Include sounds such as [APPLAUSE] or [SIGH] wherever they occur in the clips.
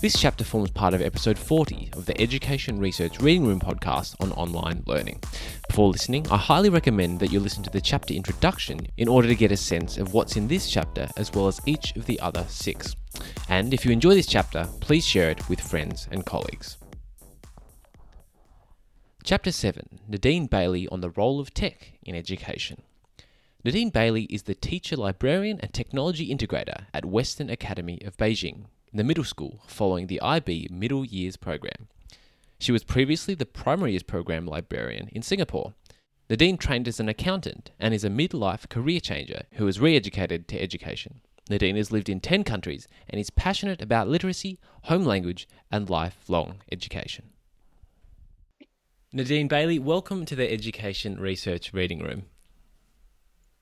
This chapter forms part of episode 40 of the Education Research Reading Room podcast on online learning. Before listening, I highly recommend that you listen to the chapter introduction in order to get a sense of what's in this chapter as well as each of the other six. And if you enjoy this chapter, please share it with friends and colleagues. Chapter 7 Nadine Bailey on the Role of Tech in Education. Nadine Bailey is the teacher librarian and technology integrator at Western Academy of Beijing, in the middle school, following the IB Middle Years program. She was previously the primary years program librarian in Singapore. Nadine trained as an accountant and is a midlife career changer who is re educated to education. Nadine has lived in 10 countries and is passionate about literacy, home language, and lifelong education. Nadine Bailey, welcome to the Education Research Reading Room.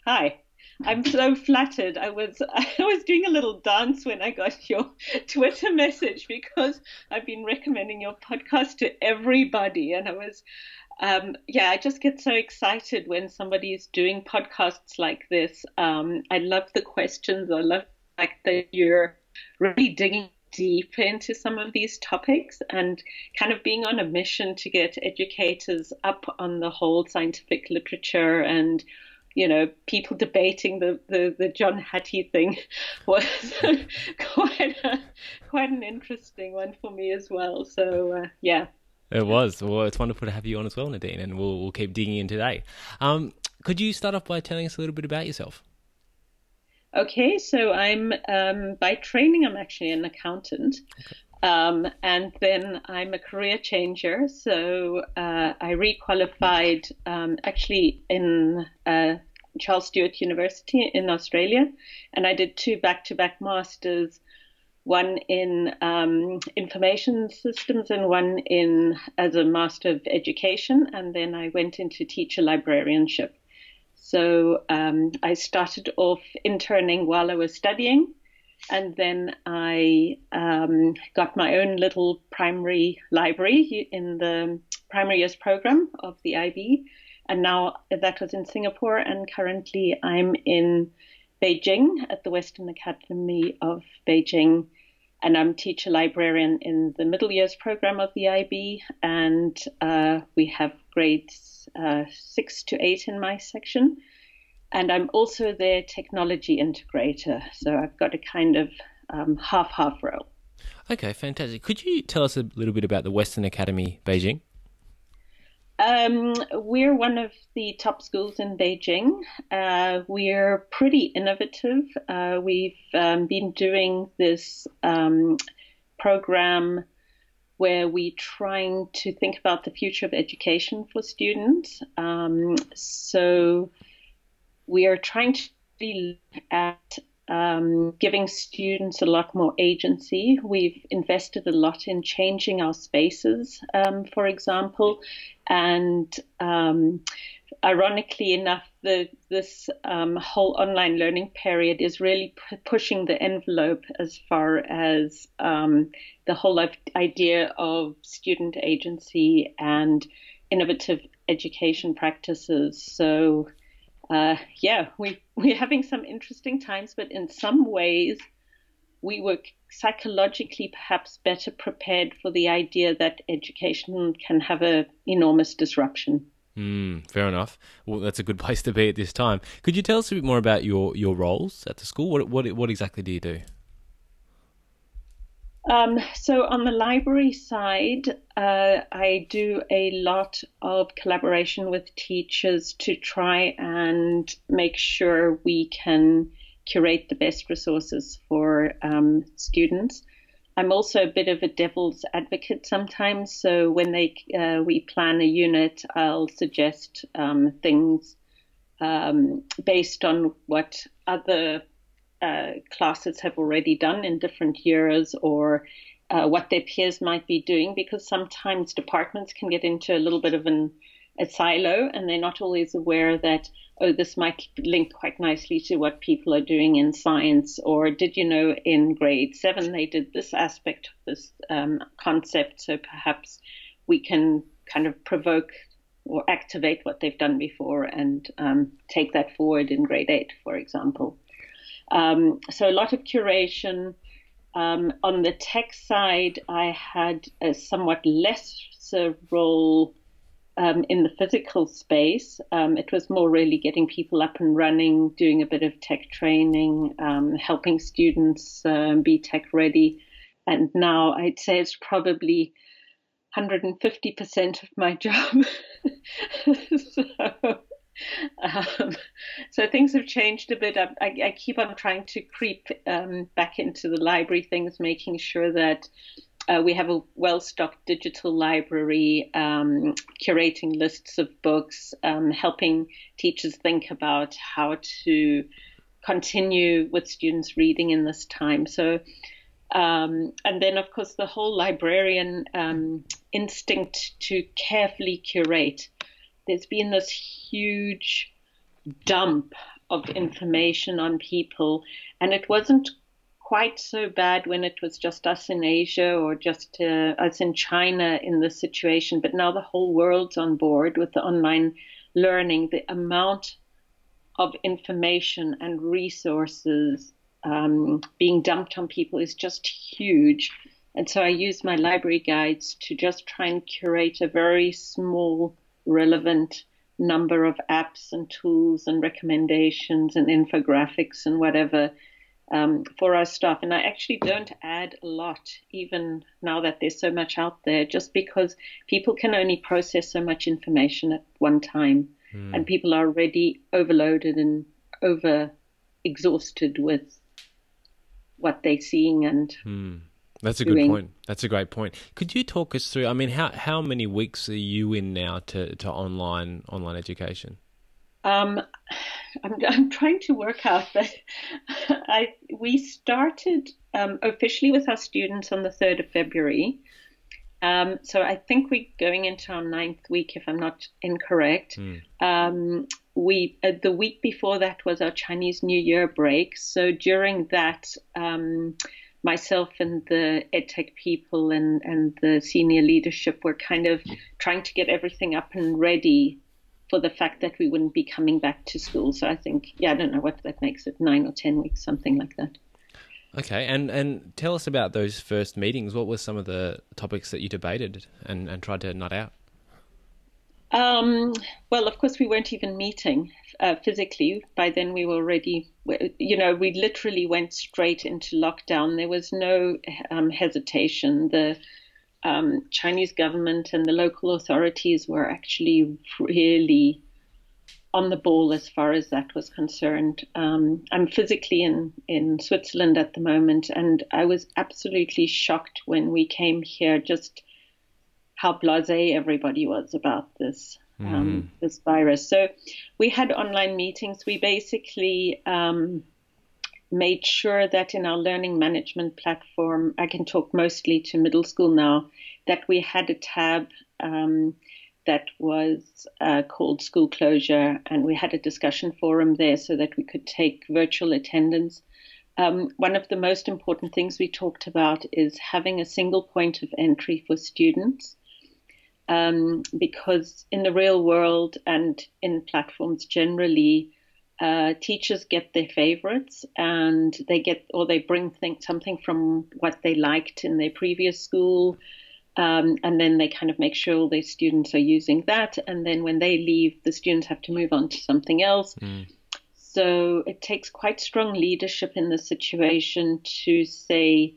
Hi. I'm so flattered. I was [LAUGHS] I was doing a little dance when I got your Twitter message because I've been recommending your podcast to everybody, and I was, um, yeah, I just get so excited when somebody is doing podcasts like this. Um, I love the questions. I love like that you're really digging deep into some of these topics and kind of being on a mission to get educators up on the whole scientific literature and you know, people debating the, the, the John Hattie thing [LAUGHS] was [LAUGHS] quite a, quite an interesting one for me as well. So uh, yeah. It was. Well, it's wonderful to have you on as well, Nadine, and we'll we'll keep digging in today. Um, could you start off by telling us a little bit about yourself? Okay, so I'm um, by training I'm actually an accountant, okay. Um, and then I'm a career changer. So uh, I requalified um, actually in uh, Charles Sturt University in Australia, and I did two back-to-back masters, one in um, information systems and one in as a master of education, and then I went into teacher librarianship. So um, I started off interning while I was studying, and then I um, got my own little primary library in the primary years program of the IB and now that was in Singapore, and currently I'm in Beijing at the Western Academy of Beijing, and I'm teacher librarian in the middle years program of the IB, and uh, we have grades uh, six to eight in my section, and I'm also their technology integrator, so I've got a kind of um, half half role. Okay, fantastic. Could you tell us a little bit about the Western Academy Beijing? Um, we're one of the top schools in Beijing. Uh, we're pretty innovative. Uh, we've um, been doing this um, program where we're trying to think about the future of education for students. Um, so we are trying to look at um, giving students a lot more agency. We've invested a lot in changing our spaces, um, for example, and um, ironically enough, the, this um, whole online learning period is really p- pushing the envelope as far as um, the whole idea of student agency and innovative education practices. So uh, yeah, we we're having some interesting times, but in some ways, we were psychologically perhaps better prepared for the idea that education can have an enormous disruption. Mm, fair enough. Well, that's a good [LAUGHS] place to be at this time. Could you tell us a bit more about your, your roles at the school? What what what exactly do you do? Um, so on the library side, uh, I do a lot of collaboration with teachers to try and make sure we can curate the best resources for um, students. I'm also a bit of a devil's advocate sometimes. So when they uh, we plan a unit, I'll suggest um, things um, based on what other uh, classes have already done in different years or uh, what their peers might be doing because sometimes departments can get into a little bit of an, a silo and they're not always aware that oh this might link quite nicely to what people are doing in science or did you know in grade seven they did this aspect of this um, concept so perhaps we can kind of provoke or activate what they've done before and um, take that forward in grade eight for example um, so a lot of curation. um, on the tech side, I had a somewhat lesser role um, in the physical space. Um, it was more really getting people up and running, doing a bit of tech training, um, helping students um, be tech ready. And now I'd say it's probably 150% of my [LAUGHS] job. [LAUGHS] so, um, [LAUGHS] so things have changed a bit. I, I, keep on trying to creep um, back into the library things, making sure that uh, we have a well stocked digital library, um, curating lists of books, um, helping teachers think about how to continue with students reading in this time. So, um, and then, of course, the whole librarian um, instinct to carefully curate. There's been this huge dump of information on people, and it wasn't quite so bad when it was just us in Asia or just uh, us in China in this situation, but now the whole world's on board with the online learning. The amount of information and resources um, being dumped on people is just huge. And so I use my library guides to just try and curate a very small, relevant number of apps and tools and recommendations and infographics and whatever um, for our staff. And I actually don't add a lot, even now that there's so much out there, just because people can only process so much information at one time. Mm. And people are already overloaded and over exhausted with what they're seeing and. Mm. That's a good point. That's a great point. Could you talk us through? I mean, how how many weeks are you in now to, to online online education? Um, I'm, I'm trying to work out that [LAUGHS] I we started um, officially with our students on the 3rd of February. Um, so I think we're going into our ninth week, if I'm not incorrect. Mm. Um, we uh, the week before that was our Chinese New Year break. So during that, um, myself and the EdTech people and and the senior leadership were kind of trying to get everything up and ready for the fact that we wouldn't be coming back to school. So I think, yeah, I don't know what that makes it, nine or 10 weeks, something like that. Okay, and, and tell us about those first meetings. What were some of the topics that you debated and, and tried to nut out? Um, well, of course, we weren't even meeting uh, physically. By then, we were already, you know, we literally went straight into lockdown. There was no um, hesitation. The um, Chinese government and the local authorities were actually really on the ball as far as that was concerned. Um, I'm physically in, in Switzerland at the moment, and I was absolutely shocked when we came here just how blasé everybody was about this. Mm. Um, mm-hmm. this virus. So we had online meetings. We basically um, made sure that in our learning management platform, I can talk mostly to middle school now, that we had a tab um, that was uh, called School Closure, and we had a discussion forum there so that we could take virtual attendance. Um, one of the most important things we talked about is having a single point of entry for students. Um, because in the real world and in platforms generally, uh, teachers get their favorites and they get or they bring think, something from what they liked in their previous school um, and then they kind of make sure all their students are using that and then when they leave the students have to move on to something else mm. so it takes quite strong leadership in the situation to say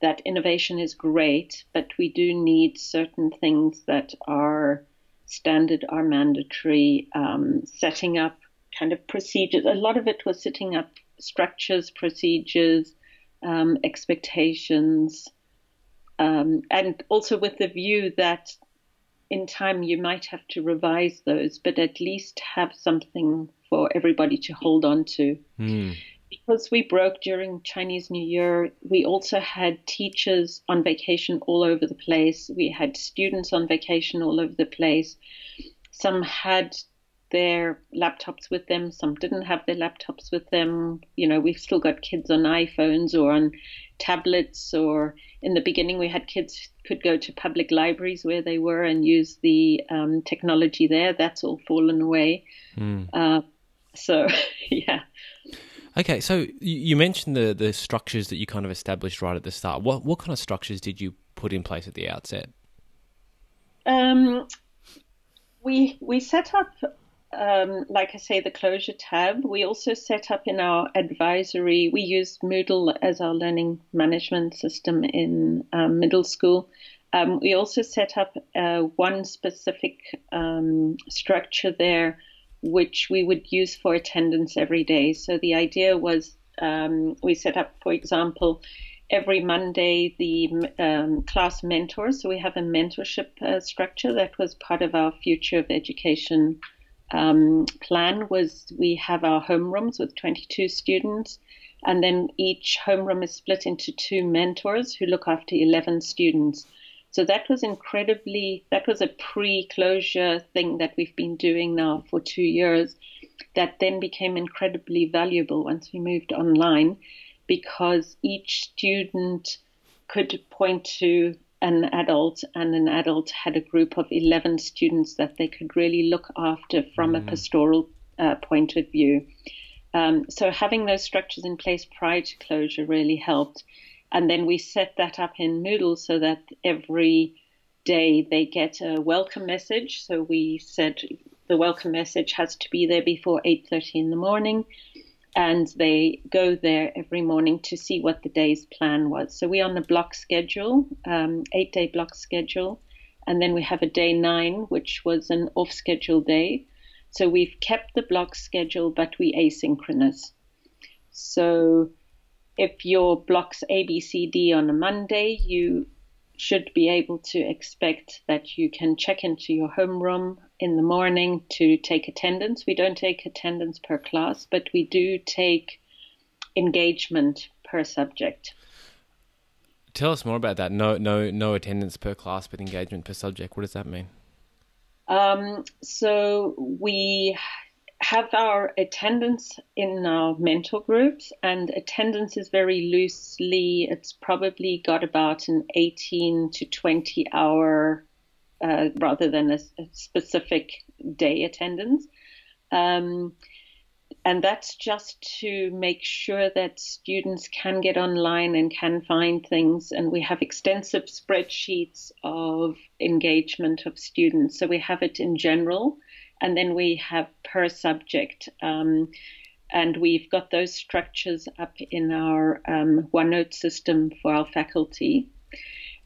that innovation is great but we do need certain things that are standard are mandatory um, setting up kind of procedures. A lot of it was setting up structures, procedures, um, expectations, um, and also with the view that in time you might have to revise those, but at least have something for everybody to hold on to. Mm. Because we broke during Chinese New Year, we also had teachers on vacation all over the place. We had students on vacation all over the place. Some had their laptops with them, some didn't have their laptops with them. You know, we've still got kids on iPhones or on tablets, or in the beginning, we had kids could go to public libraries where they were and use the um, technology there. That's all fallen away. Mm. Uh, so, [LAUGHS] yeah. Okay, so you mentioned the the structures that you kind of established right at the start. What what kind of structures did you put in place at the outset? Um, we we set up, um, like I say, the closure tab. We also set up in our advisory. We use Moodle as our learning management system in um, middle school. Um, we also set up uh, one specific um, structure there which we would use for attendance every day. So the idea was um, we set up, for example, every Monday the um, class mentors. So we have a mentorship uh, structure that was part of our future of education um, plan. Was we have our homerooms with 22 students, and then each homeroom is split into two mentors who look after 11 students. So that was incredibly, that was a pre closure thing that we've been doing now for two years that then became incredibly valuable once we moved online because each student could point to an adult and an adult had a group of 11 students that they could really look after from mm-hmm. a pastoral uh, point of view. Um, so having those structures in place prior to closure really helped. And then we set that up in Moodle so that every day they get a welcome message. So we said the welcome message has to be there before 8:30 in the morning and they go there every morning to see what the day's plan was. So we're on a block schedule, um, eight day block schedule, and then we have a day nine, which was an off schedule day. So we've kept the block schedule, but we asynchronous. So if your blocks A, B, C, D on a Monday, you should be able to expect that you can check into your homeroom in the morning to take attendance. We don't take attendance per class, but we do take engagement per subject. Tell us more about that. No, no, no attendance per class, but engagement per subject. What does that mean? Um, so we have our attendance in our mentor groups, and attendance is very loosely, it's probably got about an 18 to 20 hour uh, rather than a, a, specific day attendance. Um, and that's just to make sure that students can get online and can find things. And we have extensive spreadsheets of engagement of students. So we have it in general and then we have per subject. Um, and we've got those structures up in our um, OneNote system for our faculty.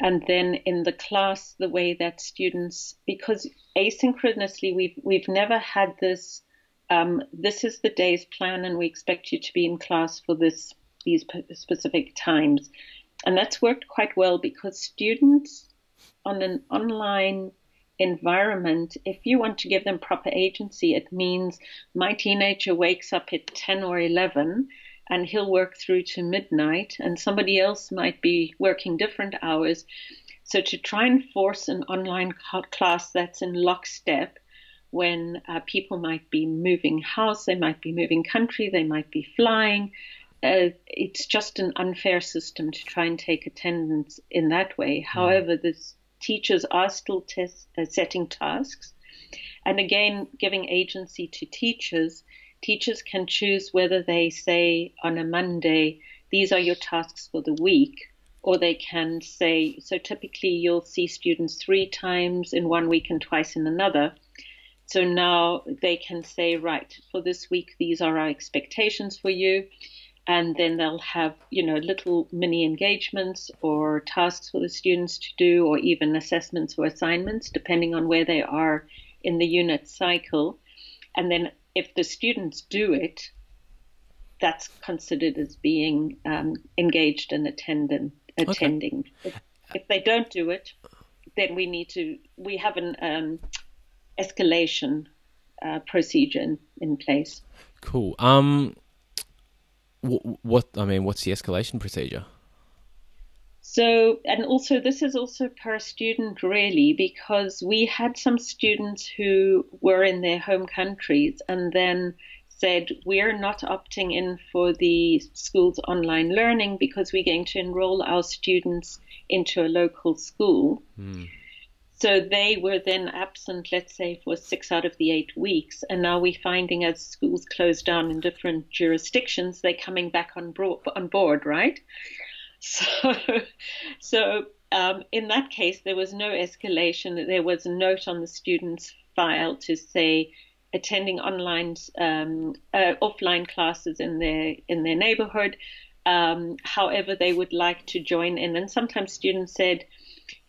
And then in the class, the way that students, because asynchronously, we've we've never had this. Um, this is the day's plan, and we expect you to be in class for this these specific times, and that's worked quite well because students on an online environment, if you want to give them proper agency, it means my teenager wakes up at 10 or 11 and he'll work through to midnight, and somebody else might be working different hours. So, to try and force an online class that's in lockstep when uh, people might be moving house, they might be moving country, they might be flying. Uh, it's just an unfair system to try and take attendance in that way. Mm. However, this teachers are still test, uh, setting tasks. And again, giving agency to teachers, teachers can choose whether they say on a Monday, these are your tasks for the week, or they can say, so typically you'll see students three times in one week and twice in another. So now they can say, right, for this week, these are our expectations for you and then they'll have you know little mini engagements or tasks for the students to do or even assessments or assignments depending on where they are in the unit cycle. And then if the students do it that's considered as being um, engaged and attendant, attending. Okay. if, if, they don't do it then we need to we have an um, escalation uh, procedure in, in place. Cool. Um what, I mean, what's the escalation procedure? So, and also, this is also per student, really, because we had some students who were in their home countries and then said, We're not opting in for the school's online learning because we're going to enroll our students into a local school. Mm. So they were then absent, let's say, for six out of the eight weeks. And now we're finding as schools close down in different jurisdictions, they're coming back on, on board, right? [LAUGHS] So, so um, in that case, there was no escalation. There was a note on the student's file to say attending online, um, uh, offline classes in their in their neighborhood. Um, however, they would like to join in, and sometimes students said,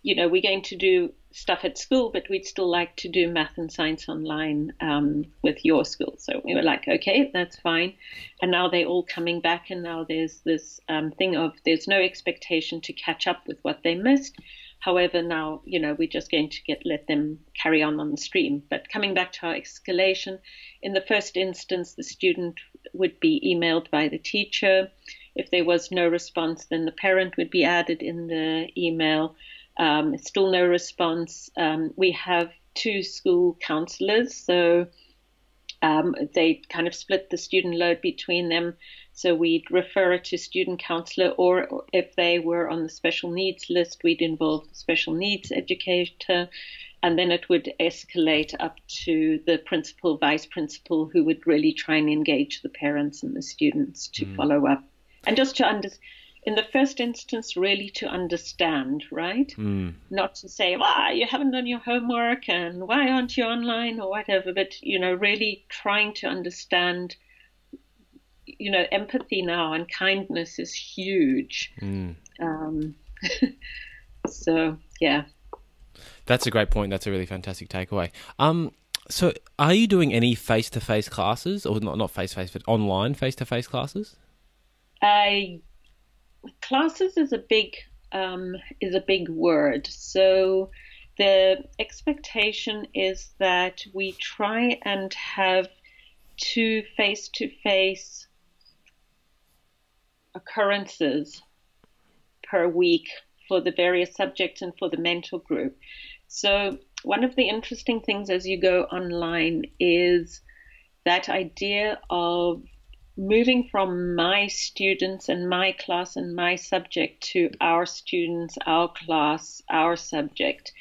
you know, we're going to do stuff at school, but we'd still like to do math and science online um, with your school. So we were like, okay, that's fine. And now they're all coming back, and now there's this um, thing of there's no expectation to catch up with what they missed. However, now you know we're just going to get let them carry on on the stream. But coming back to our escalation, in the first instance, the student would be emailed by the teacher. If there was no response, then the parent would be added in the email. Um, still no response. Um, we have two school counselors, so um, they kind of split the student load between them. So we'd refer it to student counselor, or if they were on the special needs list, we'd involve the special needs educator, and then it would escalate up to the principal, vice principal, who would really try and engage the parents and the students to mm. follow up, and just to understand in the first instance, really to understand, right? Mm. Not to say, why you haven't done your homework and why aren't you online or whatever, but, you know, really trying to understand, you know, empathy now and kindness is huge. Mm. Um, [LAUGHS] so, yeah. That's a great point. That's a really fantastic takeaway. Um, so, are you doing any face-to-face classes, or not not face-to-face, but online face-to-face classes? I classes is a big um, is a big word. So the expectation is that we try and have two face to face occurrences per week for the various subjects and for the mentor group. So one of the interesting things as you go online is that idea of moving from my students and my class and my subject to our students, our class, our subject.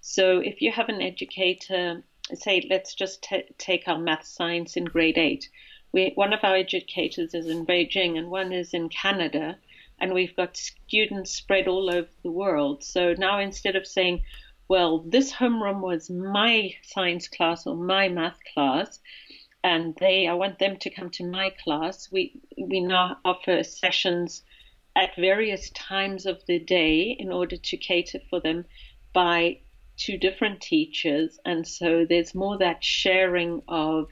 So if you have an educator, say, let's just t- take our math science in grade eight. We, one of our educators is in Beijing and one is in Canada, and we've got students spread all over the world. So now instead of saying, well, this homeroom was my science class or my math class, and they I want them to come to my class. We we now offer sessions at various times of the day in order to cater for them by two different teachers, and so there's more that sharing of.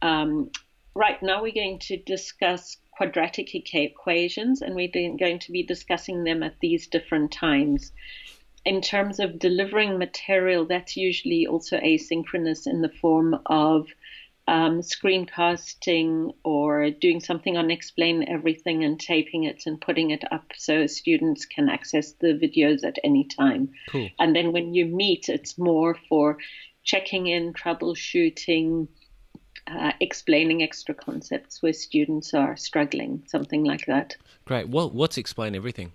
Um, right now, we're going to discuss quadratic equations, and we're going to be discussing them at these different times. In terms of delivering material, that's usually also asynchronous in the form of um, screencasting or doing something on Explain Everything and taping it and putting it up so students can access the videos at any time. Cool. And then when you meet, it's more for checking in, troubleshooting, uh, explaining extra concepts where students are struggling, something like that. Great. Well, what's Explain Everything?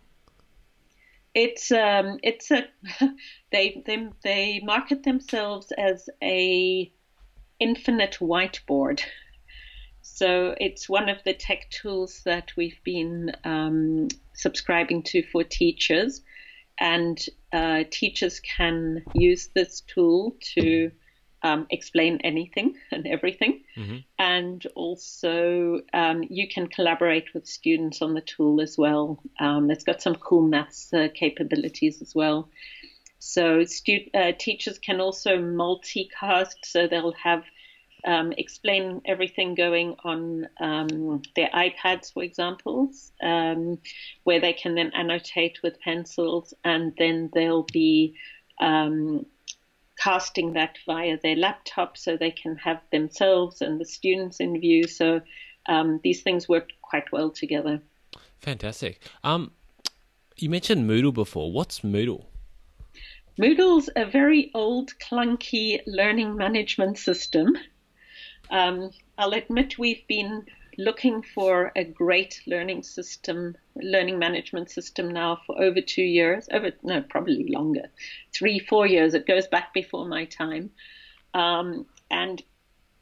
It's um, it's a [LAUGHS] they they they market themselves as a infinite whiteboard. So it's one of the tech tools that we've been um, subscribing to for teachers, and uh, teachers can use this tool to um, explain anything [LAUGHS] and everything, mm-hmm. and also um, you can collaborate with students on the tool as well. Um, it's got some cool maths uh, capabilities as well. So uh, teachers can also multicast, so they'll have um, explain everything going on um, their iPads, for example, um, where they can then annotate with pencils, and then they'll be um, casting that via their laptop so they can have themselves and the students in view. So um, these things work quite well together. Fantastic. Um, you mentioned Moodle before. What's Moodle? Moodle's a very old, clunky learning management system. Um, I'll admit we've been looking for a great learning system, learning management system now for over two years, over no, probably longer, three, four years. It goes back before my time, um, and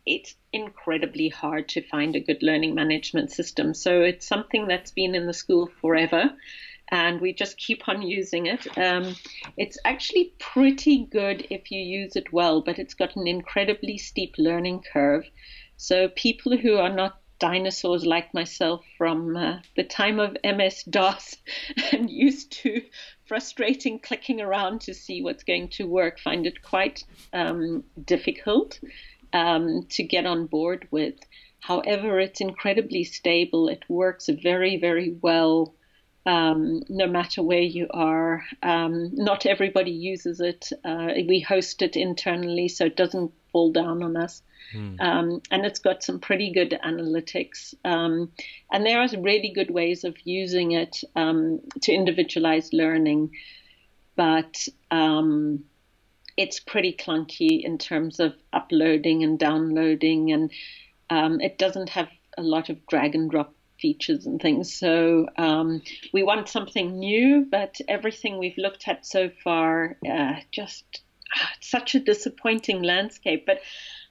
it's incredibly hard to find a good learning management system. So it's something that's been in the school forever and we just keep on using it. Um, it's actually pretty good if you use it well, but it's got an incredibly steep learning curve. So people who are not dinosaurs like myself from uh, the time of MS DOS [LAUGHS] and used to frustrating clicking around to see what's going to work find it quite um, difficult um, to get on board with. However, it's incredibly stable. It works very, very well um, no matter where you are. Um, not everybody uses it. Uh, we host it internally, so it doesn't fall down on us. Mm. Um, and it's got some pretty good analytics. Um, and there are really good ways of using it um, to individualize learning. But um, it's pretty clunky in terms of uploading and downloading, and it doesn't have a lot of drag and drop features and things. So um, we want something new, but everything we've looked at so far uh, just uh, such a disappointing landscape. But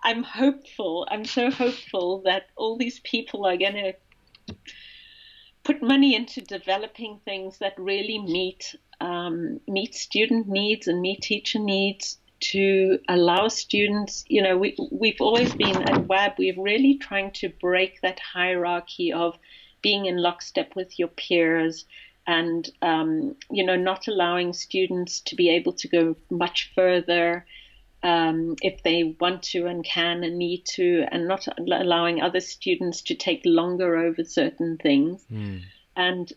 I'm hopeful. I'm so hopeful that all these people are going to put money into developing things that really meet um, meet student needs and meet teacher needs to allow students, you know, we, we've always been at WAB, we're really trying to break that hierarchy of being in lockstep with your peers and, um, you know, not allowing students to be able to go much further um, if they want to and can and need to, and not allowing other students to take longer over certain things. Mm. And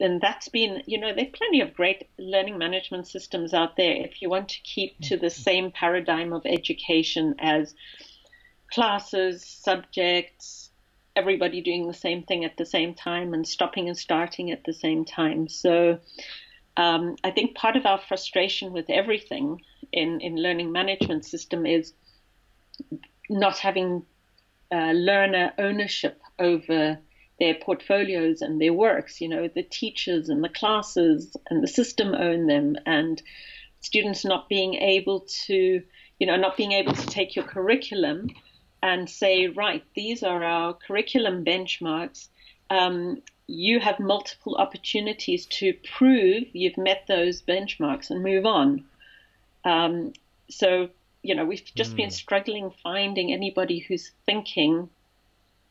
and that's been, you know, there are plenty of great learning management systems out there. If you want to keep to the same paradigm of education as classes, subjects, everybody doing the same thing at the same time and stopping and starting at the same time. So um, I think part of our frustration with everything in, in learning management system is not having uh, learner ownership over their portfolios and their works. You know, the teachers and the classes and the system own them, and students not being able to, you know, not being able to take your curriculum and say, right, these are our curriculum benchmarks. Um, you have multiple opportunities to prove you've met those benchmarks and move on. Um, so, you know, we've just mm. been struggling finding anybody who's thinking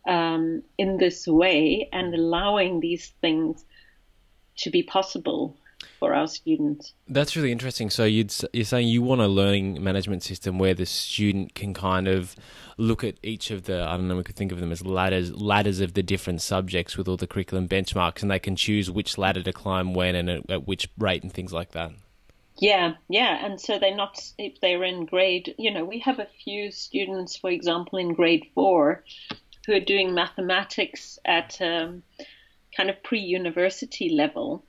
um, in this way and allowing these things to be possible for our students. That's really interesting. So you'd, you're saying you want a learning management system where the student can kind of look at each of the I don't know we could think of them as ladders ladders of the different subjects with all the curriculum benchmarks, and they can choose which ladder to climb when and at, at which rate and things like that. Yeah, yeah, and so they're not if they're in grade. You know, we have a few students, for example, in grade four, who are doing mathematics at um, kind of pre-university level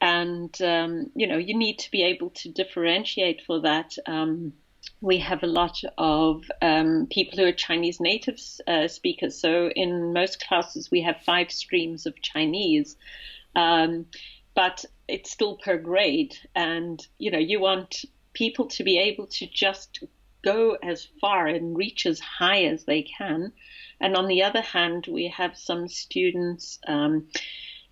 and um, you know you need to be able to differentiate for that. Um, we have a lot of um, people who are Chinese native uh, speakers. So in most classes, we have five streams of Chinese, um, but it's still per grade. And you know you want people to be able to just go as far and reach as high as they can. And on the other hand, we have some students um,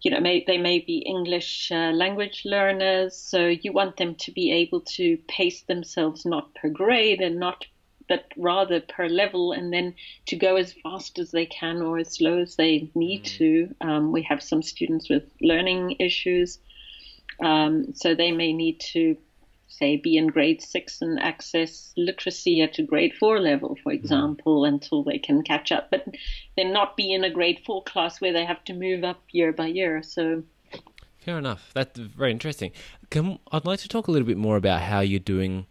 you know, may, they may be English uh, language learners, so you want them to be able to pace themselves not per grade and not, but rather per level, and then to go as fast as they can or as slow as they need mm. to. Um, we have some students with learning issues, um, so they may need to say, be in grade six and access literacy at a grade four level, for mm-hmm. example, mm. until they can catch up. But then not be in a grade four class where they have to move up year by year. So. Fair enough. That's very interesting. Can, I'd like to talk a little bit more about how you're doing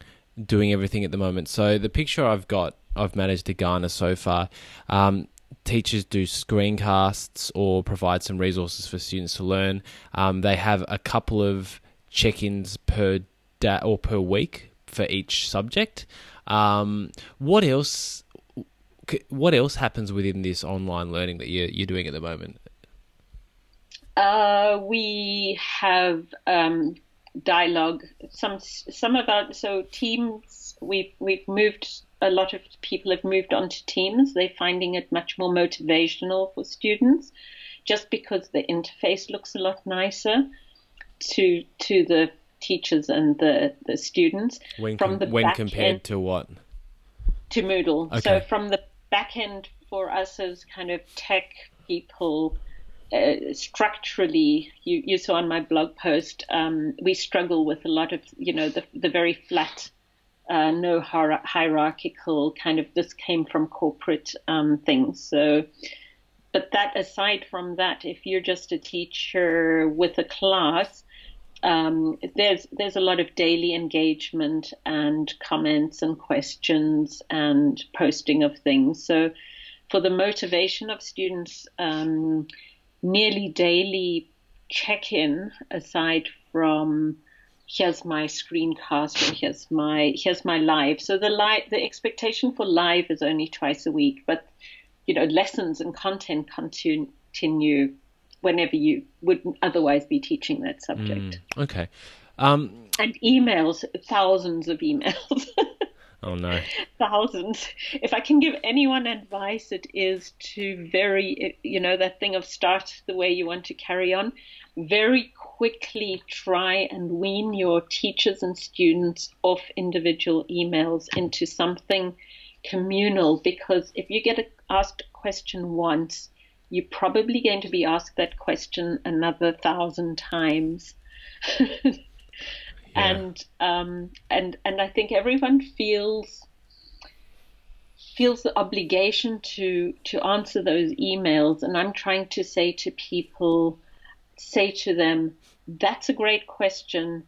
doing everything at the moment. So the picture I've got, I've managed to garner so far. Um, teachers do screencasts or provide some resources for students to learn. Um, they have a couple of check-ins per or per week for each subject. Um, what else? what else happens within this online learning that you're, you're doing at the moment? Uh, we have um, dialogue. Some some of our so teams. We've we've moved. A lot of people have moved on to teams. They're finding it much more motivational for students, just because the interface looks a lot nicer to to the teachers and the the students. When from the when compared end, to what? To Moodle. Okay. So from the back end for us as kind of tech people uh, structurally, you, you saw on my blog post, um, we struggle with a lot of, you know, the, the very flat, uh, no hierarchical kind of, this came from corporate um, things. So, but that aside from that, if you're just a teacher with a class, um, there's there's a lot of daily engagement and comments and questions and posting of things. So, for the motivation of students, um, nearly daily check in aside from here's my screencast or here's my here's my live. So the live the expectation for live is only twice a week, but you know lessons and content continue whenever you would otherwise be teaching that subject. Mm, okay. Um, and emails, thousands of emails. [LAUGHS] Oh no. Thousands. If I can give anyone advice, it is to very, you know, that thing of start the way you want to carry on. Very quickly try and wean your teachers and students off individual emails into something communal because if you get asked a question once, you're probably going to be asked that question another thousand times. [LAUGHS] and um, and and I think everyone feels feels the obligation to to answer those emails and I'm trying to say to people say to them that's a great question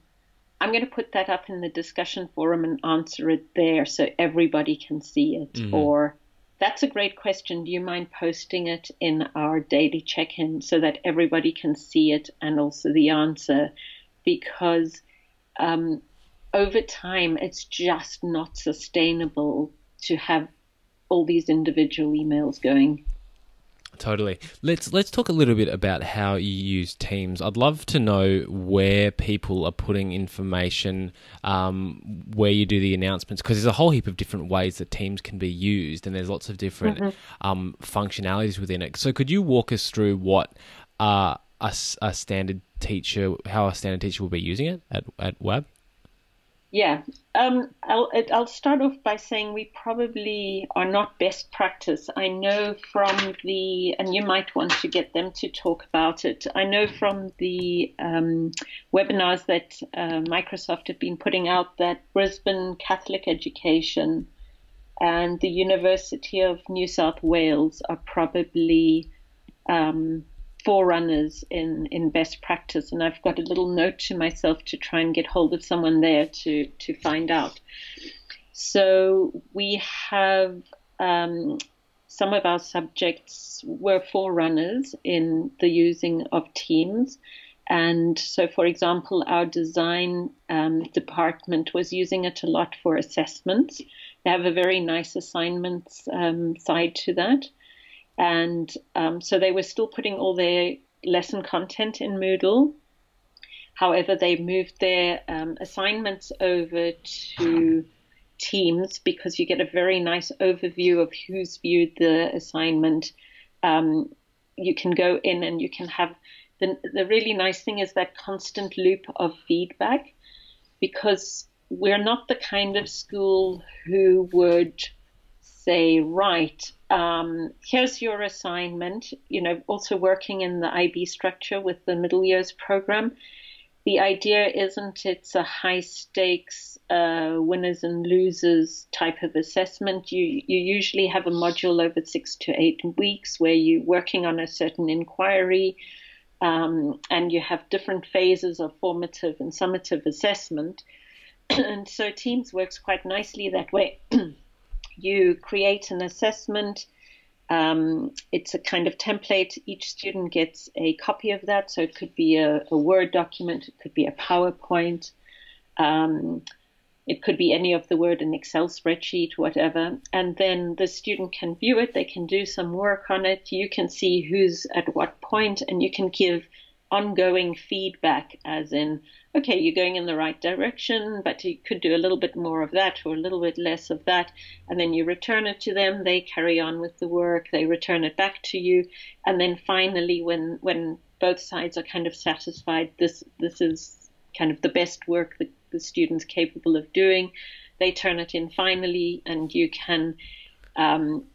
I'm going to put that up in the discussion forum and answer it there so everybody can see it mm-hmm. or that's a great question do you mind posting it in our daily check-in so that everybody can see it and also the answer because um, over time, it's just not sustainable to have all these individual emails going. Totally. Let's let's talk a little bit about how you use Teams. I'd love to know where people are putting information, um, where you do the announcements, because there's a whole heap of different ways that Teams can be used, and there's lots of different mm-hmm. um, functionalities within it. So, could you walk us through what uh, a, a standard teacher, how a standard teacher will be using it at, at WAB? Yeah, um, I'll, I'll start off by saying we probably are not best practice. I know from the, and you might want to get them to talk about it. I know from the um, webinars that uh, Microsoft have been putting out that Brisbane Catholic Education and the University of New South Wales are probably um, forerunners in, in best practice. And I've got a little note to myself to try and get hold of someone there to, to find out. So we have um, some of our subjects were forerunners in the using of Teams. And so, for example, our design um, department was using it a lot for assessments. They have a very nice assignments um, side to that. And um, so they were still putting all their lesson content in Moodle. However, they moved their um, assignments over to Teams because you get a very nice overview of who's viewed the assignment. Um, you can go in and you can have the, the really nice thing is that constant loop of feedback because we're not the kind of school who would say, right, um, here's your assignment. You know, also working in the IB structure with the middle years program. The idea isn't it's a high stakes uh, winners and losers type of assessment. You you usually have a module over six to eight weeks where you're working on a certain inquiry, um, and you have different phases of formative and summative assessment. [CLEARS THROAT] and so Teams works quite nicely that way. [CLEARS THROAT] you create an assessment. Um, it's a kind of template. Each student gets a copy of that. So it could be a, a Word document, it could be a PowerPoint. Um, It could be any of the word in Excel spreadsheet, whatever. And then the student can view it, they can do some work on it. You can see who's at what point, and you can give ongoing feedback, as in, okay, you're going in the right direction, but you could do a little bit more of that or a little bit less of that. And then you return it to them, they carry on with the work, they return it back to you. And then finally, when, when both sides are kind of satisfied, this, this is kind of the best work that the student's capable of doing, they turn it in finally, and you can um,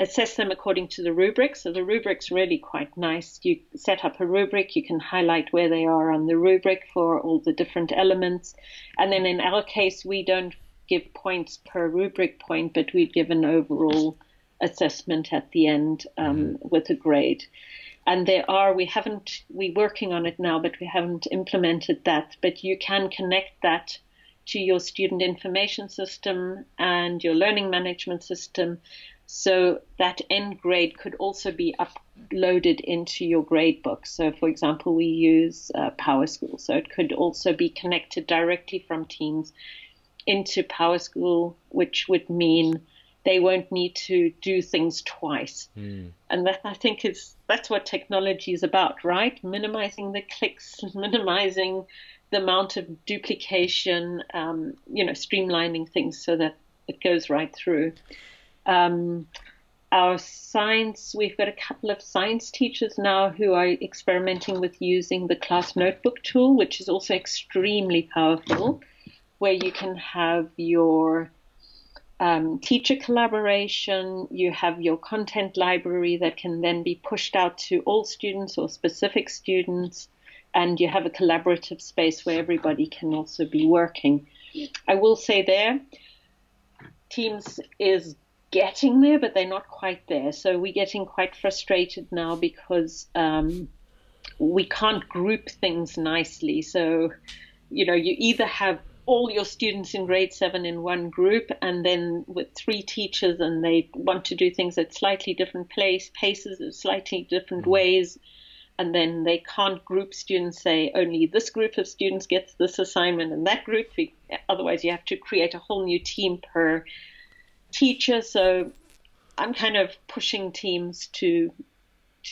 assess them according to the rubric. So the rubric's really quite nice. You set up a rubric, you can highlight where they are on the rubric for all the different elements. And then in our case, we don't give points per rubric point, but we give an overall assessment at the end um, mm-hmm. with a grade. And there are, we haven't, we're working on it now, but we haven't implemented that. But you can connect that to your student information system and your learning management system so that end grade could also be uploaded into your grade book. So, for example, we use uh, PowerSchool, so it could also be connected directly from Teams into PowerSchool, which would mean they won't need to do things twice. Mm. And that I think is that's what technology is about, right? Minimizing the clicks, [LAUGHS] minimizing the amount of duplication, um, you know, streamlining things so that it goes right through. Um, our science, we've got a couple of science teachers now who are experimenting with using the class notebook tool, which is also extremely powerful, where you can have your um, teacher collaboration, you have your content library that can then be pushed out to all students or specific students, and you have a collaborative space where everybody can also be working. I will say there, Teams is getting there, but they're not quite there. So we're getting quite frustrated now because um, we can't group things nicely. So, you know, you either have all your students in grade seven in one group and then with three teachers and they want to do things at slightly different place paces at slightly different mm-hmm. ways and then they can't group students say only this group of students gets this assignment and that group otherwise you have to create a whole new team per teacher, so I'm kind of pushing teams to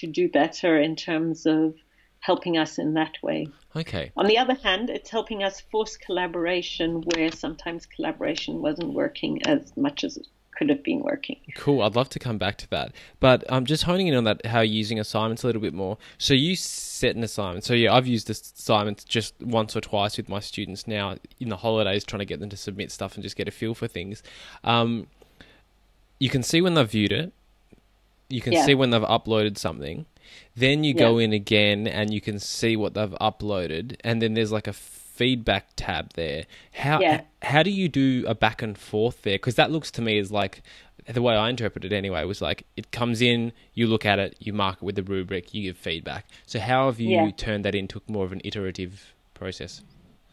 to do better in terms of helping us in that way. Okay. On the other hand, it's helping us force collaboration where sometimes collaboration wasn't working as much as it could have been working. Cool. I'd love to come back to that. But um, just honing in on that, how you're using assignments a little bit more. So you set an assignment. So yeah, I've used assignments just once or twice with my students now in the holidays, trying to get them to submit stuff and just get a feel for things. Um, you can see when they've viewed it. You can yeah. see when they've uploaded something. Then you yeah. go in again and you can see what they've uploaded, and then there's like a feedback tab there. How yeah. how do you do a back and forth there? Because that looks to me as like the way I interpret it anyway was like it comes in, you look at it, you mark it with the rubric, you give feedback. So how have you yeah. turned that into more of an iterative process?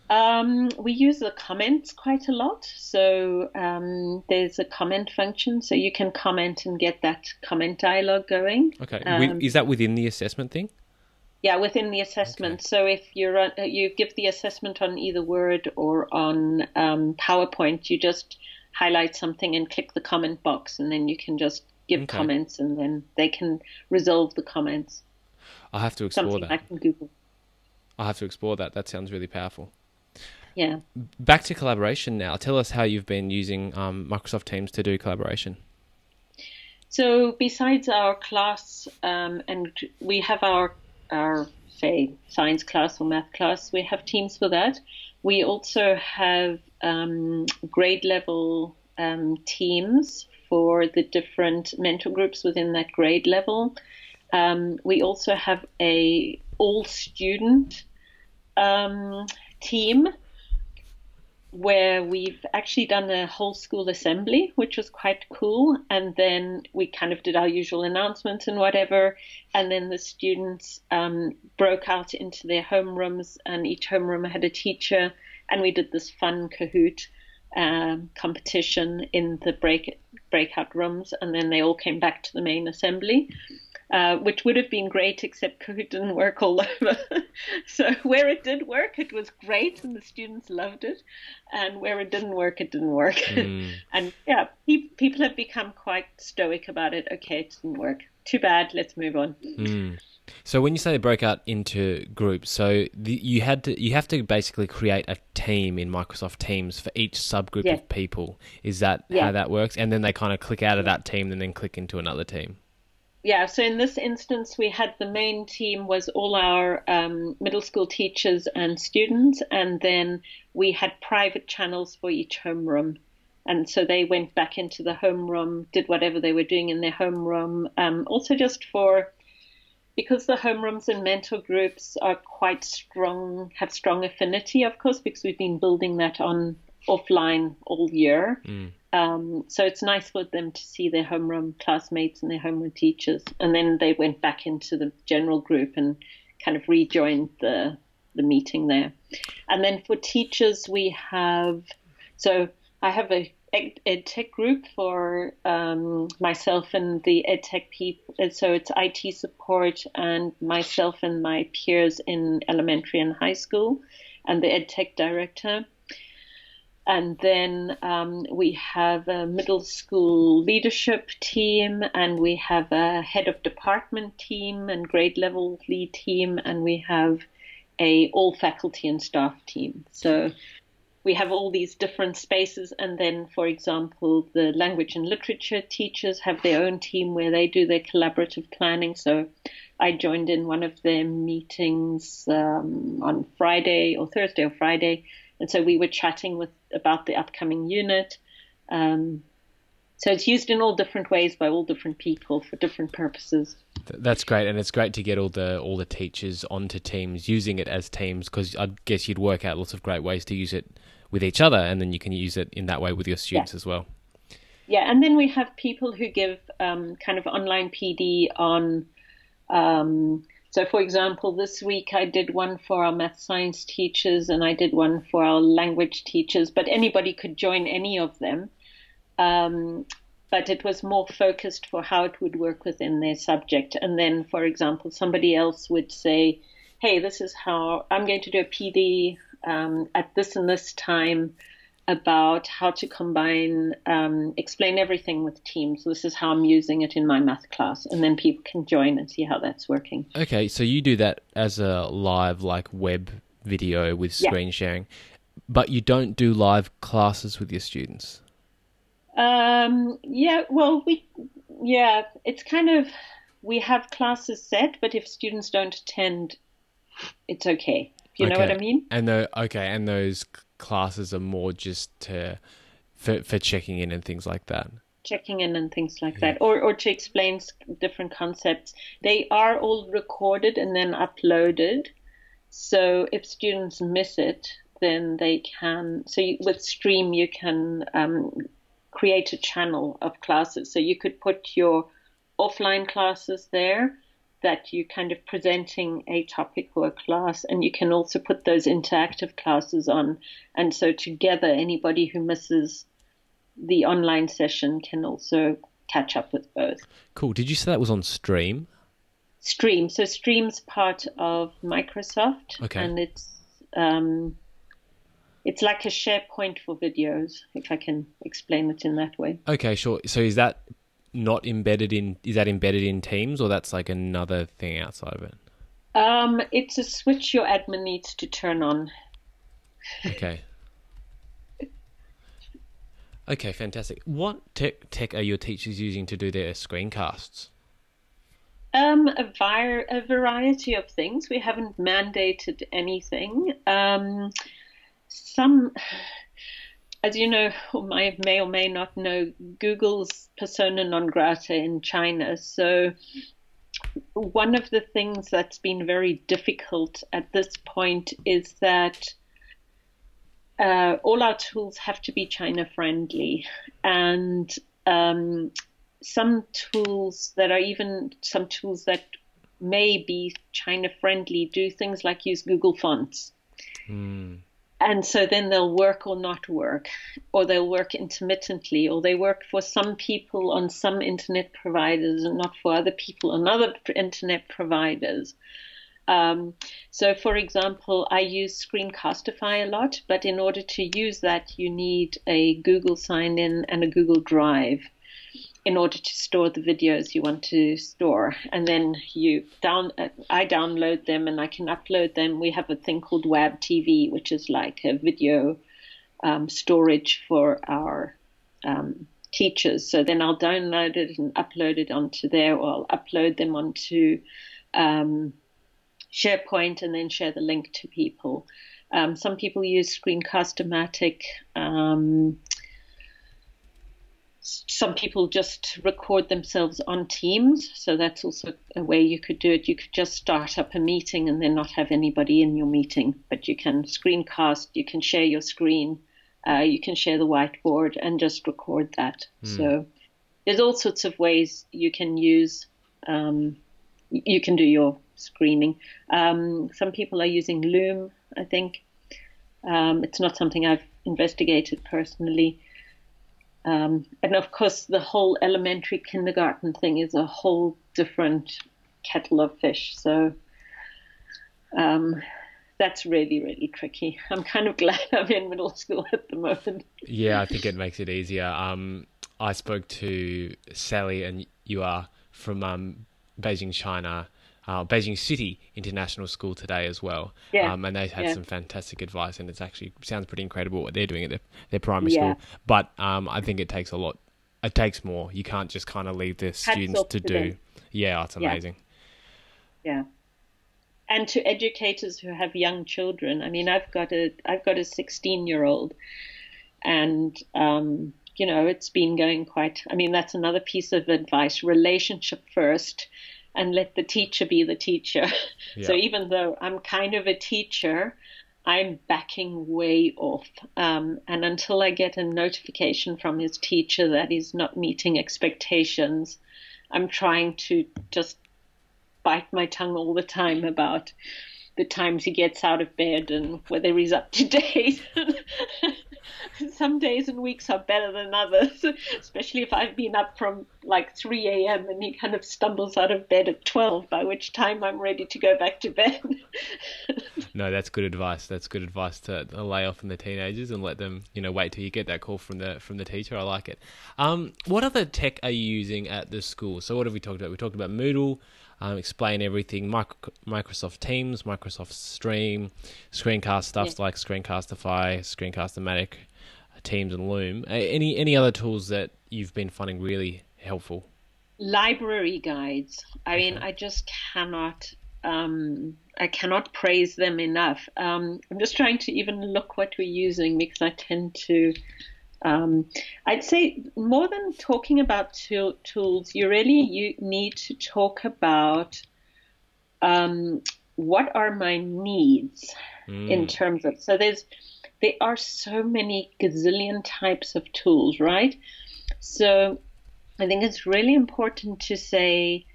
Um, we use the comments quite a lot. So um, there's a comment function, so you can comment and get that comment dialogue going. Okay, um, is that within the assessment thing? Yeah, within the assessment. Okay. So if you're uh, you give the assessment on either Word or on um, PowerPoint, you just highlight something and click the comment box, and then you can just give okay. comments, and then they can resolve the comments. I have to explore something that. I can Google. I have to explore that. That sounds really powerful. Yeah. Back to collaboration now. Tell us how you've been using um, Microsoft Teams to do collaboration. So besides our class, um, and we have our our say science class or math class, we have Teams for that. We also have um, grade level um, teams for the different mentor groups within that grade level. Um, we also have a all student um, team where we've actually done a whole school assembly, which was quite cool. And then we kind of did our usual announcements and whatever. And then the students um, broke out into their homerooms, and each homeroom had a teacher. And we did this fun Kahoot um, competition in the break breakout rooms. And then they all came back to the main assembly. Uh, which would have been great, except [LAUGHS] Kahoot didn't work all over. [LAUGHS] so where it did work, it was great, and the students loved it, and where it didn't work, it didn't work. [LAUGHS] Mm. and yeah, pe- people have become quite stoic about it. Okay, it didn't work. Too bad. Let's move on. Mm. So when you say they broke out into groups, so the, you had to you have to basically create a team in Microsoft Teams for each subgroup yes. of people. Is that how that works? And then they kind of click out of that team and then click into another team yeah, so in this instance, we had the main team was all our um, middle school teachers and students, and then we had private channels for each homeroom. And so they went back into the homeroom, did whatever they were doing in their homeroom. Um, also, just for because the homerooms and mentor groups are quite strong, have strong affinity, of course, because we've been building that on offline all year. Mm. Um, so it's nice for them to see their homeroom classmates and their homeroom teachers. And then they went back into the general group and kind of rejoined the the meeting there. And then for teachers, we have so I have a ed, tech group for um, myself and the ed tech people. So it's IT support and myself and my peers in elementary and high school, and the ed tech director. And then um, we have a middle school leadership team, and we have a head of department team and grade level lead team, and we have a all faculty and staff team. So we have all these different spaces, and then, for example, the language and literature teachers have their own team where they do their collaborative planning. So I joined in one of their meetings um, on Friday or Thursday or Friday and so we were chatting with about the upcoming unit. Um, so it's used in all different ways by all different people for different purposes. That's great, and it's great to get all the all the teachers onto teams using it as teams because I guess you'd work out lots of great ways to use it with each other, and then you can use it in that way with your students yeah. as well. Yeah, and then we have people who give um, kind of online PD on um, so, for example, this week I did one for our math science teachers and I did one for our language teachers, but anybody could join any of them. Um, but it was more focused for how it would work within their subject. And then, for example, somebody else would say, Hey, this is how I'm going to do a PD um, at this and this time about how to combine, um, explain everything with Teams. This is how I'm using it in my math class, and then people can join and see how that's working. Okay, so you do that as a live, like web video with screen yeah. sharing, but you don't do live classes with your students. Um, yeah, well, we, yeah, it's kind of we have classes set, but if students don't attend, it's okay. You okay. know what I mean? And the okay, and those classes are more just to for for checking in and things like that. Checking in and things like yeah. that, or or to explain different concepts. They are all recorded and then uploaded. So if students miss it, then they can. So you, with Stream, you can um, create a channel of classes. So you could put your offline classes there that you're kind of presenting a topic or a class, and you can also put those interactive classes on. And so, together, anybody who misses the online session can also catch up with both. Cool. Did you say that was on Stream? Stream. So, Stream's part of Microsoft, okay. and it's um, it's like a SharePoint for videos, if I can explain it in that way. Okay, sure. So, is that not embedded in is that embedded in Teams or that's like another thing outside of it? Um, it's a switch your admin needs to turn on. Okay. okay, fantastic. What tech tech are your teachers using to do their screencasts? Um, a, vi- a variety of things. We haven't mandated anything. Um, some as you know, or may, or may not know, Google's persona non grata in China. So, one of the things that's been very difficult at this point is that uh, all our tools have to be China friendly. And um, some tools that are even some tools that may be China friendly do things like use Google Fonts. Mm. And so then they'll work or not work, or they'll work intermittently, or they work for some people on some internet providers and not for other people on other internet providers. Um, so, for example, I use Screencastify a lot, but in order to use that, you need a Google sign in and a Google Drive in order to store the videos you want to store. And then you down, I download them and I can upload them. We have a thing called Wab TV, which is like a video um, storage for our um, teachers. So then I'll download it and upload it onto there, or I'll upload them onto um, SharePoint and then share the link to people. Um, some people use Screencast-O-Matic. Some people just record themselves on Teams, so that's also a way you could do it. You could just start up a meeting and then not have anybody in your meeting, but you can screencast, you can share your screen, uh, you can share the whiteboard and just record that. Mm. So there's all sorts of ways you can use, um, you can do your screening. Um, some people are using Loom, I think. Um, it's not something I've investigated personally. Um, and of course, the whole elementary kindergarten thing is a whole different kettle of fish. So um, that's really, really tricky. I'm kind of [LAUGHS] glad I'm in middle school at the moment. Yeah, I [LAUGHS] think it makes it easier. Um, I spoke to Sally and you are from um, Beijing, China, uh, Beijing City International School today as well. Yeah. Um, and they had yeah. some fantastic advice, and it's actually sounds pretty incredible what they're doing at their, their primary yeah. school. But um, I think it takes a lot. It takes more. You can't just kind of leave the students to, to do. Yeah, it's amazing. Yeah. yeah. And to educators who have young children, I mean, I've got a I've got a 16 year old, and um, you know, it's been going quite. I mean, that's another piece of advice: relationship first and let the teacher be the teacher. [LAUGHS] Yeah. So even though I'm kind of a teacher, I'm backing way off. Um, and until I get a notification from his teacher that he's not meeting expectations, I'm trying to just bite my tongue all the time about the times he gets out of bed and whether he's up to [LAUGHS] date. [LAUGHS] some days and weeks are better than others, [LAUGHS] especially if I've been up from like 3 a.m. and he kind of stumbles out of bed at 12, by which time I'm ready to go back to bed. no, that's good advice. That's good advice to, to lay off in the teenagers and let them, you know, wait till you get that call from the from the teacher. I like it. Um, what other tech are you using at the school? So what have we talked about? We talked about Moodle. Um, explain everything Microsoft Teams, Microsoft Stream, screencast stuff yeah. like Screencastify, Screencast-O-Matic, Teams and Loom. Any any other tools that you've been finding really helpful? Library guides. I okay. mean, I just cannot. Um, I cannot praise them enough. Um, I'm just trying to even look what we're using because I tend to. Um, I'd say more than talking about tool, tools, you really you need to talk about um, what are my needs mm. in terms of. So there's there are so many gazillion types of tools, right? So I think it's really important to say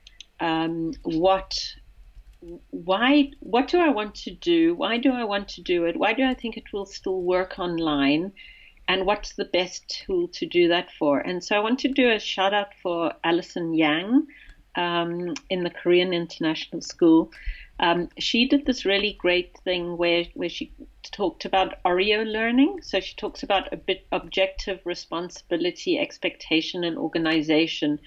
um, what why what do I want to do? Why do I want to do it? Why do I think it will still work online? And what's the best tool to do that for? And so I want to do a shout out for Alison Yang um, in the Korean International School. Um, she did this really great thing where, where she talked about Oreo learning. So she talks about a bit objective responsibility, expectation, and organization.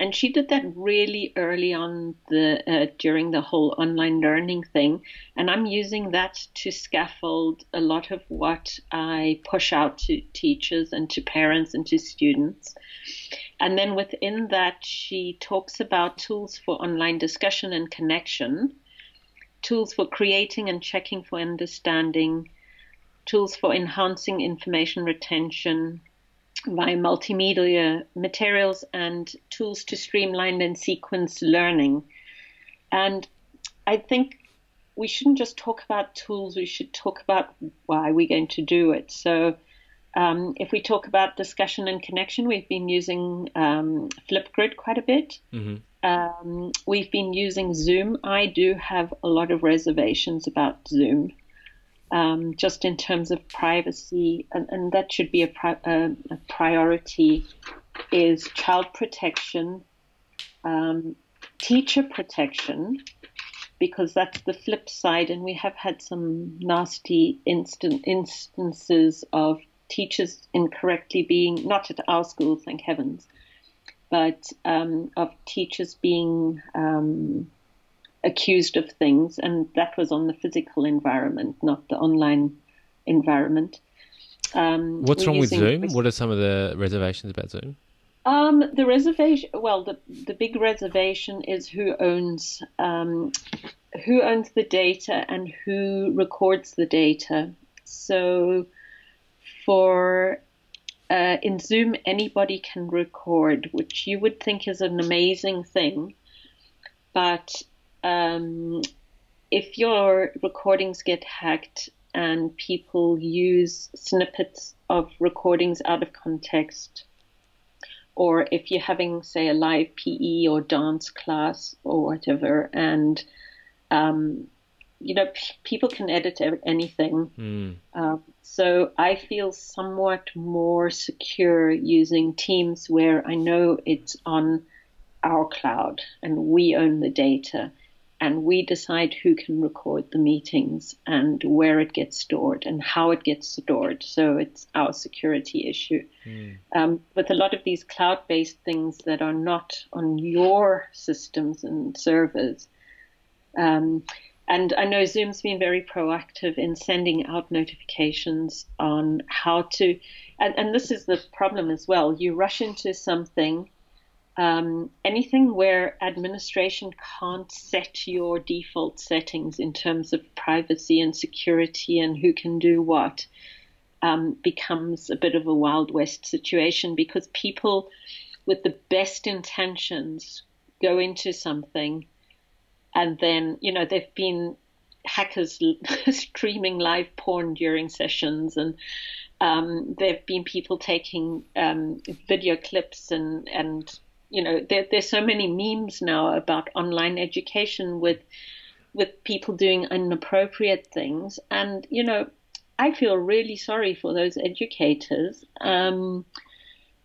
And she did that really early on the uh, during the whole online learning thing. And I'm using that to scaffold a lot of what I push out to teachers and to parents and to students. And then within that, she talks about tools for online discussion and connection tools for creating and checking for understanding, tools for enhancing information retention via multimedia materials, and tools to streamline and sequence learning. And I think we shouldn't just talk about tools, we should talk about why we're going to do it. So, um, if we talk about discussion and connection, we've been using um, Flipgrid quite a bit. Mm-hmm. Um, we've been using Zoom. I do have a lot of reservations about Zoom. um, just in terms of privacy, and, and that should be a, pri- a, priority, is child protection, um, teacher protection, because that's the flip side, and we have had some nasty instant instances of teachers incorrectly being not at our school, thank heavens, but um, of teachers being um, accused of things, and that was on the physical environment, not the online environment. Um, What's wrong with Zoom? What are some of the reservations about Zoom? Um, the reservation, well, the the big reservation is who owns um, who owns the data and who records the data. So, for uh, in Zoom, anybody can record, which you would think is an amazing thing, but um, if your recordings get hacked and people use snippets of recordings out of context, or if you're having, say, a live PE or dance class or whatever, and um, you know, p- people can edit anything. Mm. Uh, so I feel somewhat more secure using Teams where I know it's on our cloud and we own the data and we decide who can record the meetings and where it gets stored and how it gets stored. So it's our security issue. Mm. Um, with a lot of these cloud based things that are not on your systems and servers. Um, and I know Zoom's been very proactive in sending out notifications on how to, and, and this is the problem as well. You rush into something um, anything where administration can't set your default settings in terms of privacy and security and who can do what um, becomes a bit of a Wild West situation because people with the best intentions go into something and then, you know, they've been hackers [LAUGHS] streaming live porn during sessions and um, there have been people taking um, video clips and, and you know, there, there's so many memes now about online education with with people doing inappropriate things, and you know, I feel really sorry for those educators. Um,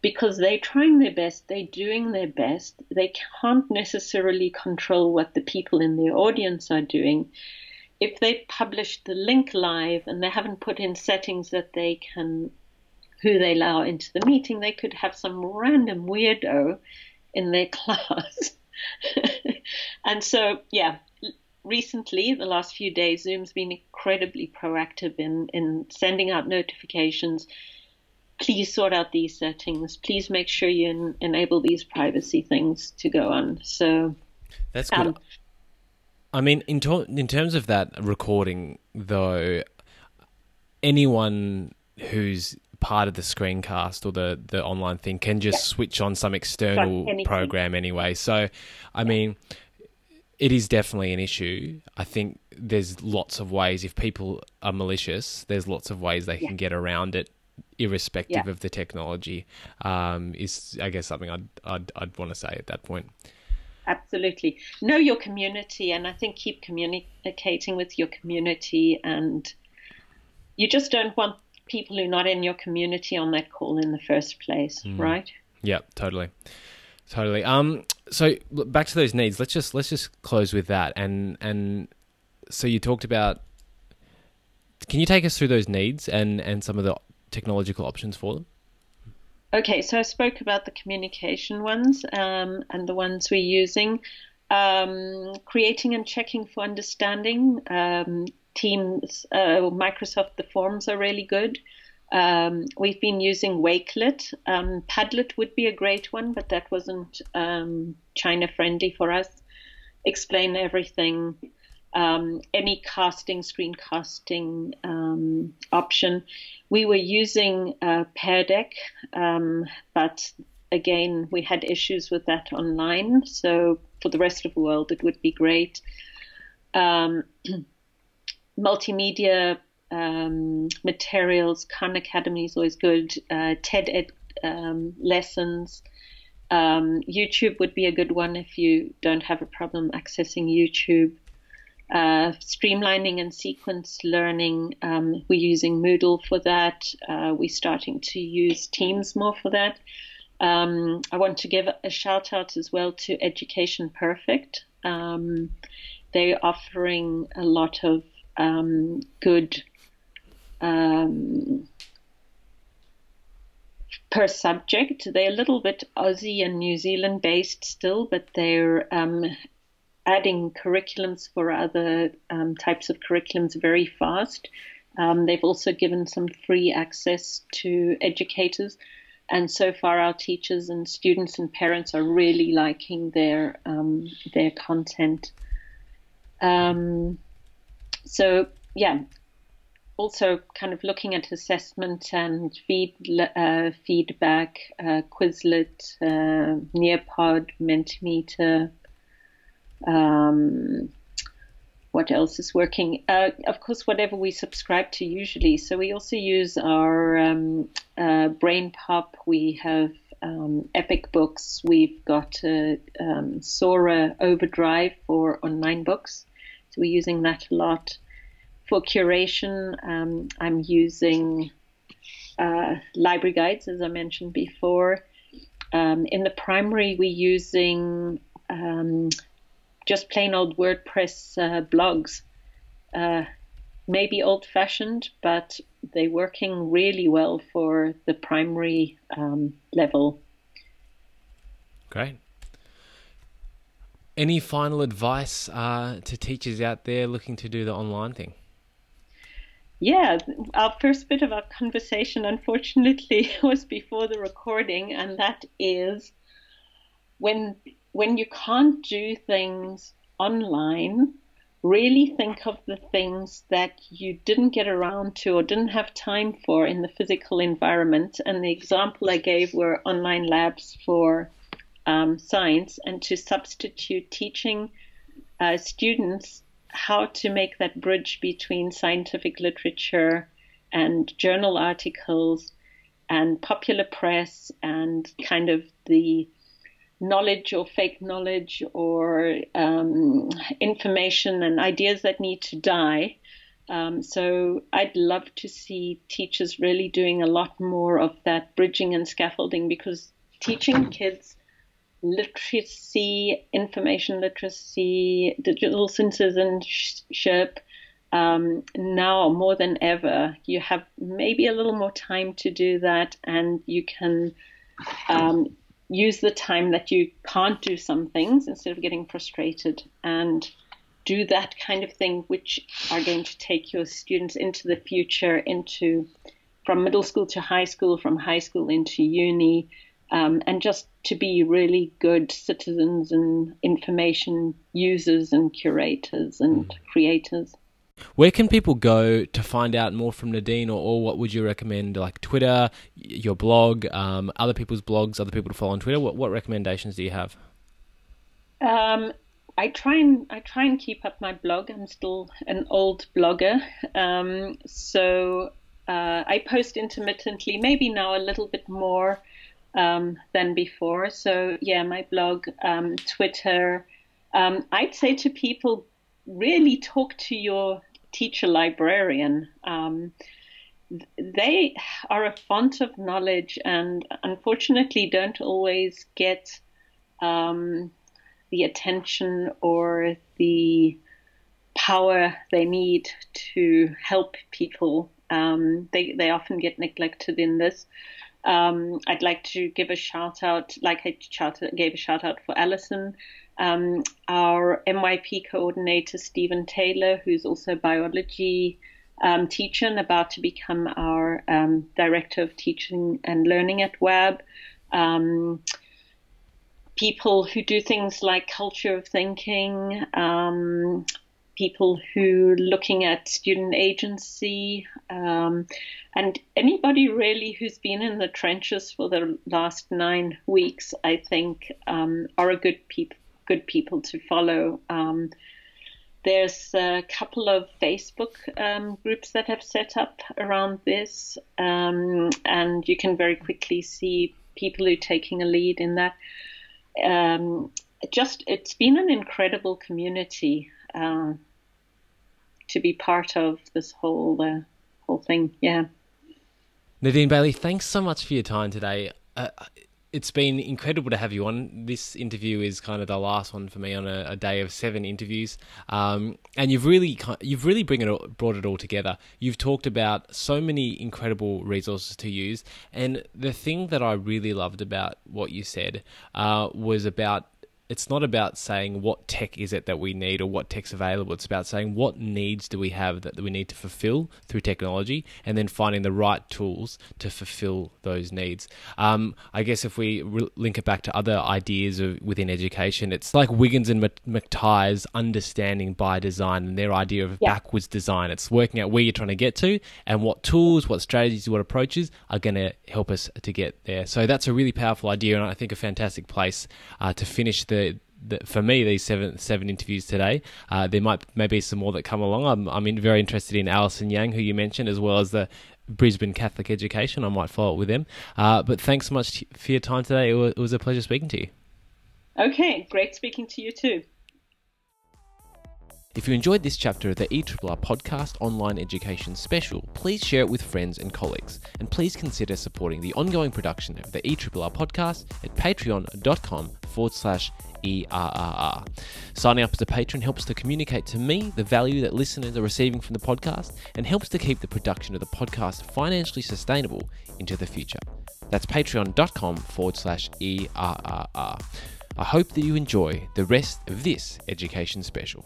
because they're trying their best, they're doing their best. They can't necessarily control what the people in their audience are doing. If they publish the link live and they haven't put in settings that they can, who they allow into the meeting, they could have some random weirdo in their [LAUGHS] class. and so, yeah, recently, the last few days, Zoom's been incredibly proactive in, in sending out notifications. Please sort out these settings. Please make sure you en- enable these privacy things to go on. So that's good. Um, I mean, in to- in terms of that recording, though, anyone who's part of the screencast or the the online thing can just yeah. switch on some external program anyway. So, I yeah. mean, it is definitely an issue. I think there's lots of ways if people are malicious, there's lots of ways they yeah. can get around it irrespective of the technology. Um, is I guess something I'd I'd, I'd want to say at that point. Absolutely. Know your community and I think keep communicating with your community and you just don't want people who are not in your community on that call in the first place, mm. right? Yeah, totally. Totally. Um so back to those needs. Let's just let's just close with that and and so you talked about can you take us through those needs and and some of the technological options for them? Okay, so I spoke about the communication ones um, and the ones we're using. Um, creating and checking for understanding, um, Teams, uh, Microsoft, the forms are really good. Um, we've been using Wakelet. Um, Padlet would be a great one, but that wasn't um, China friendly for us. Explain everything. Um, any casting, screen casting um, option. We were using uh, Pear Deck, um, but again, we had issues with that online. So for the rest of the world, it would be great. Um, [CLEARS THROAT] multimedia um, materials, Khan Academy is always good. Uh, TED Ed um, lessons. YouTube would be a good one if you don't have a problem accessing YouTube. Uh, streamlining and sequence learning. Um, we're using Moodle for that. Uh, we're starting to use Teams more for that. Um, I want to give a shout out as well to Education Perfect. Um, they're offering a lot of um, good um, per subject. They're a little bit Aussie and New Zealand based still, but they're um, adding curriculums for other um, types of curriculums very fast. Um, they've also given some free access to educators. And so far, our teachers and students and parents are really liking their um, their content. Um, so yeah, also kind of looking at assessment and feed, uh, feedback, uh, Quizlet, uh, Nearpod, Mentimeter. Um, what else is working? Uh, of course, whatever we subscribe to usually. So we also use our um, uh, BrainPop. We have um, Epic Books. We've got uh, um, Sora Overdrive for online books. So we're using that a lot for curation, um, I'm using uh, library guides, as I mentioned before. Um, in the primary, we're using um, just plain old WordPress uh, blogs. Uh, maybe old fashioned, but they're working really well for the primary um, level. Great. Any final advice uh, to teachers out there looking to do the online thing? Yeah, our first bit of our conversation, unfortunately, [LAUGHS] was before the recording, and that is when when you can't do things online, really think of the things that you didn't get around to or didn't have time for in the physical environment. And the example I gave were online labs for um, science, and to substitute teaching uh, students how to make that bridge between scientific literature and journal articles and popular press and kind of the knowledge or fake knowledge or um, information and ideas that need to die. Um, so I'd love to see teachers really doing a lot more of that bridging and scaffolding because teaching [CLEARS THROAT] kids literacy, information literacy, digital citizenship, um, now more than ever, you have maybe a little more time to do that, and you can um, use the time that you can't do some things instead of getting frustrated and do that kind of thing, which are going to take your students into the future, into from middle school to high school, from high school into uni um, and just to be really good citizens and information users and curators and mm. creators. Where can people go to find out more from Nadine, or, or what would you recommend? Like Twitter, your blog, um, other people's blogs, other people to follow on Twitter. What, what recommendations do you have? Um, I try and I try and keep up my blog. I'm still an old blogger, um, so uh, I post intermittently. Maybe now a little bit more um, than before. So yeah, my blog, um, Twitter. Um, I'd say to people, really talk to your teacher librarian. Um, they are a font of knowledge and unfortunately don't always get um, the attention or the power they need to help people. Um, they, they often get neglected in this. Um, I'd like to give a shout out, like I shout, gave a shout out for Alison, um, our MYP coordinator, Stephen Taylor, who's also a biology um, teacher and about to become our um, director of teaching and learning at WAB. Um, people who do things like culture of thinking, um, people who are looking at student agency um, and anybody really who's been in the trenches for the last nine weeks i think um, are a good people good people to follow um, there's a couple of facebook um, groups that have set up around this um, and you can very quickly see people who are taking a lead in that um, just it's been an incredible community uh, to be part of this whole uh, whole thing. Yeah. Nadine Bailey, thanks so much for your time today. Uh, it's been incredible to have you on. This interview is kind of the last one for me on a, a day of seven interviews, um, and you've really you've really bring it brought it all together. You've talked about so many incredible resources to use, and the thing that I really loved about what you said uh, was about it's not about saying what tech is it that we need or what tech's available. It's about saying what needs do we have that we need to fulfill through technology, and then finding the right tools to fulfill those needs. Um, I guess if we re- link it back to other ideas of, within education, it's like Wiggins and McTighe's understanding by design and their idea of yeah. backwards design. It's working out where you're trying to get to and what tools, what strategies, what approaches are going to help us to get there. So that's a really powerful idea, and I think a fantastic place uh, to finish the for me, these seven seven interviews today, uh, there might maybe some more that come along. I'm I'm in, very interested in Alison Yang, who you mentioned, as well as the Brisbane Catholic Education. I might follow up with them. Uh, but thanks so much for your time today. It was, it was a pleasure speaking to you. Okay, great speaking to you too. If you enjoyed this chapter of the ERRR podcast online education special, please share it with friends and colleagues, and please consider supporting the ongoing production of the ERRR podcast at patreon.com forward slash ERRR. Signing up as a patron helps to communicate to me the value that listeners are receiving from the podcast and helps to keep the production of the podcast financially sustainable into the future. That's patreon.com forward slash ERRR. I hope that you enjoy the rest of this education special.